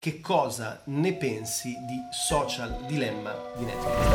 che cosa ne pensi di Social Dilemma di Netflix.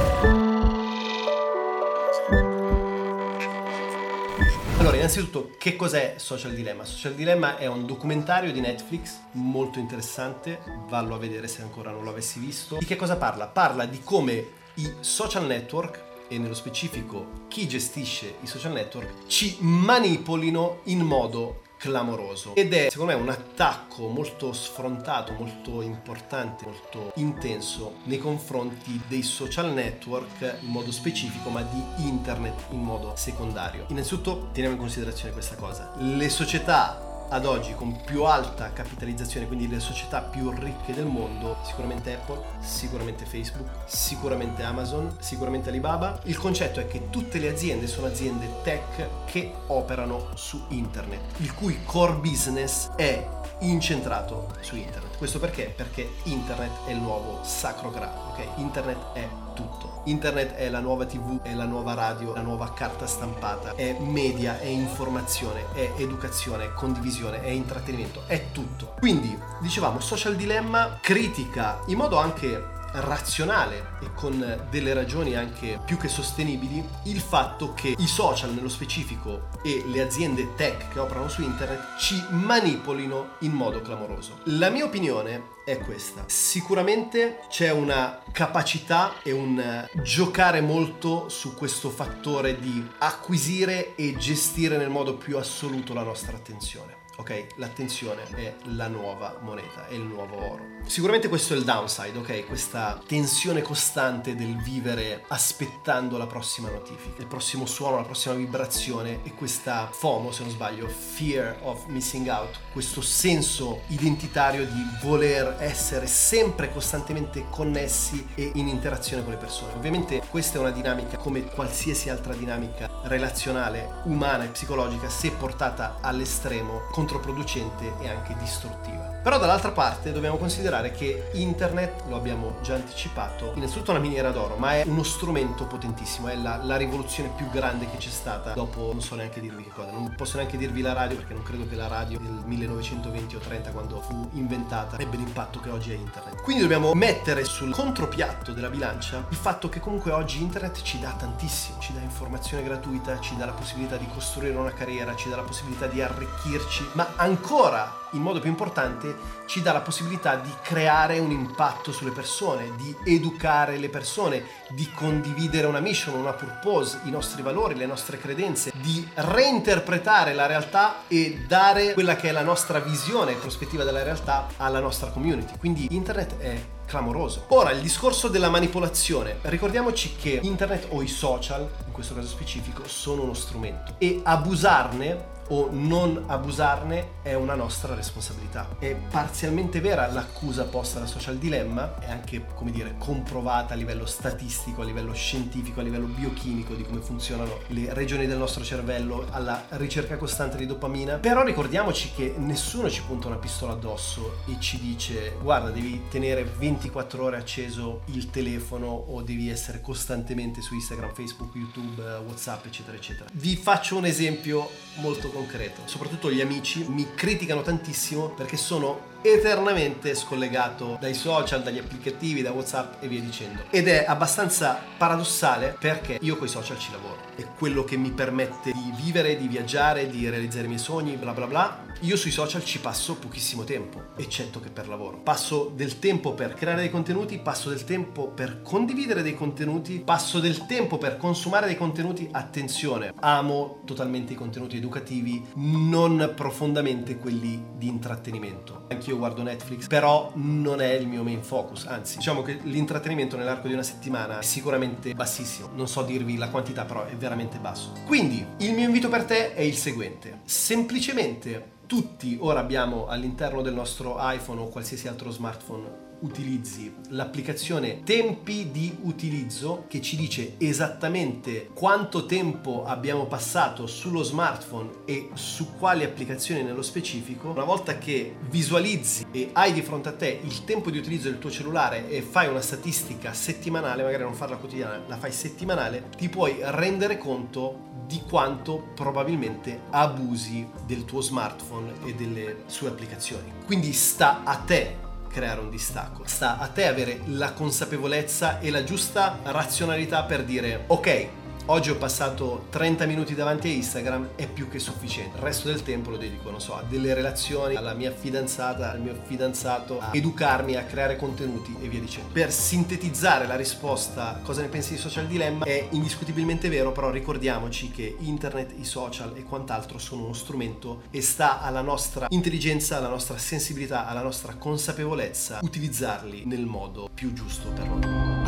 Allora, innanzitutto, che cos'è Social Dilemma? Social Dilemma è un documentario di Netflix molto interessante, vallo a vedere se ancora non lo avessi visto. Di che cosa parla? Parla di come i social network e nello specifico chi gestisce i social network ci manipolino in modo clamoroso ed è secondo me un attacco molto sfrontato, molto importante, molto intenso nei confronti dei social network in modo specifico ma di internet in modo secondario. Innanzitutto teniamo in considerazione questa cosa. Le società ad oggi con più alta capitalizzazione, quindi le società più ricche del mondo, sicuramente Apple, sicuramente Facebook, sicuramente Amazon, sicuramente Alibaba. Il concetto è che tutte le aziende sono aziende tech che operano su internet, il cui core business è incentrato su internet. Questo perché? Perché internet è il nuovo sacro grado, ok? Internet è tutto. Internet è la nuova tv, è la nuova radio, la nuova carta stampata, è media, è informazione, è educazione, è condivisione, è intrattenimento, è tutto. Quindi, dicevamo, Social Dilemma critica in modo anche razionale e con delle ragioni anche più che sostenibili il fatto che i social nello specifico e le aziende tech che operano su internet ci manipolino in modo clamoroso. La mia opinione è questa. Sicuramente c'è una capacità e un giocare molto su questo fattore di acquisire e gestire nel modo più assoluto la nostra attenzione. Ok, l'attenzione è la nuova moneta, è il nuovo oro. Sicuramente questo è il downside, ok? Questa tensione costante del vivere aspettando la prossima notifica, il prossimo suono, la prossima vibrazione e questa FOMO, se non sbaglio, fear of missing out, questo senso identitario di voler essere sempre costantemente connessi e in interazione con le persone. Ovviamente questa è una dinamica come qualsiasi altra dinamica relazionale, umana e psicologica, se portata all'estremo, controproducente e anche distruttiva. Però dall'altra parte dobbiamo considerare che internet, lo abbiamo già anticipato, innanzitutto è una miniera d'oro, ma è uno strumento potentissimo, è la, la, rivoluzione più grande che c'è stata dopo, non so neanche dirvi che cosa, non posso neanche dirvi la radio perché non credo che la radio nel 1920 o 30 quando fu inventata ebbe l'impatto che oggi è internet. Quindi dobbiamo mettere sul contropiatto della bilancia il fatto che comunque oggi internet ci dà tantissimo, ci dà informazione gratuita, ci dà la possibilità di costruire una carriera, ci dà la possibilità di arricchirci, ma ancora in modo più importante ci dà la possibilità di creare un impatto sulle persone, di educare le persone, di condividere una mission, una purpose, i nostri valori, le nostre credenze, di reinterpretare la realtà e dare quella che è la nostra visione e prospettiva della realtà alla nostra community. Quindi internet è clamoroso. Ora, il discorso della manipolazione. Ricordiamoci che internet o i social, in questo caso specifico, sono uno strumento e abusarne o non abusarne è una nostra responsabilità. È parzialmente vera l'accusa posta da Social Dilemma, è anche, come dire, comprovata a livello statistico, a livello scientifico, a livello biochimico di come funzionano le regioni del nostro cervello alla ricerca costante di dopamina. Però ricordiamoci che nessuno ci punta una pistola addosso e ci dice guarda devi tenere 24 ore acceso il telefono o devi essere costantemente su Instagram, Facebook, YouTube, Whatsapp, eccetera, eccetera. Vi faccio un esempio molto concreto. Soprattutto gli amici mi criticano tantissimo perché sono eternamente scollegato dai social, dagli applicativi, da WhatsApp e via dicendo. Ed è abbastanza paradossale perché io con i social ci lavoro. È quello che mi permette di vivere, di viaggiare, di realizzare i miei sogni, bla bla bla. Io sui social ci passo pochissimo tempo, eccetto che per lavoro. Passo del tempo per creare dei contenuti, passo del tempo per condividere dei contenuti, passo del tempo per consumare dei contenuti. Attenzione, amo totalmente i contenuti educativi, non profondamente quelli di intrattenimento. Anch'io io guardo Netflix, però non è il mio main focus, anzi diciamo che l'intrattenimento nell'arco di una settimana è sicuramente bassissimo, non so dirvi la quantità però è veramente basso. Quindi il mio invito per te è il seguente, semplicemente tutti ora abbiamo all'interno del nostro iPhone o qualsiasi altro smartphone utilizzi l'applicazione tempi di utilizzo che ci dice esattamente quanto tempo abbiamo passato sullo smartphone e su quali applicazioni nello specifico. Una volta che visualizzi e hai di fronte a te il tempo di utilizzo del tuo cellulare e fai una statistica settimanale, magari non farla quotidiana, la fai settimanale, ti puoi rendere conto di quanto probabilmente abusi del tuo smartphone e delle sue applicazioni. Quindi sta a te creare un distacco. Sta a te avere la consapevolezza e la giusta razionalità per dire ok, Oggi ho passato 30 minuti davanti a Instagram, è più che sufficiente. Il resto del tempo lo dedico, non so, a delle relazioni, alla mia fidanzata, al mio fidanzato, a educarmi, a creare contenuti e via dicendo. Per sintetizzare la risposta, cosa ne pensi di Social Dilemma? È indiscutibilmente vero, però ricordiamoci che internet, i social e quant'altro sono uno strumento e sta alla nostra intelligenza, alla nostra sensibilità, alla nostra consapevolezza utilizzarli nel modo più giusto per noi.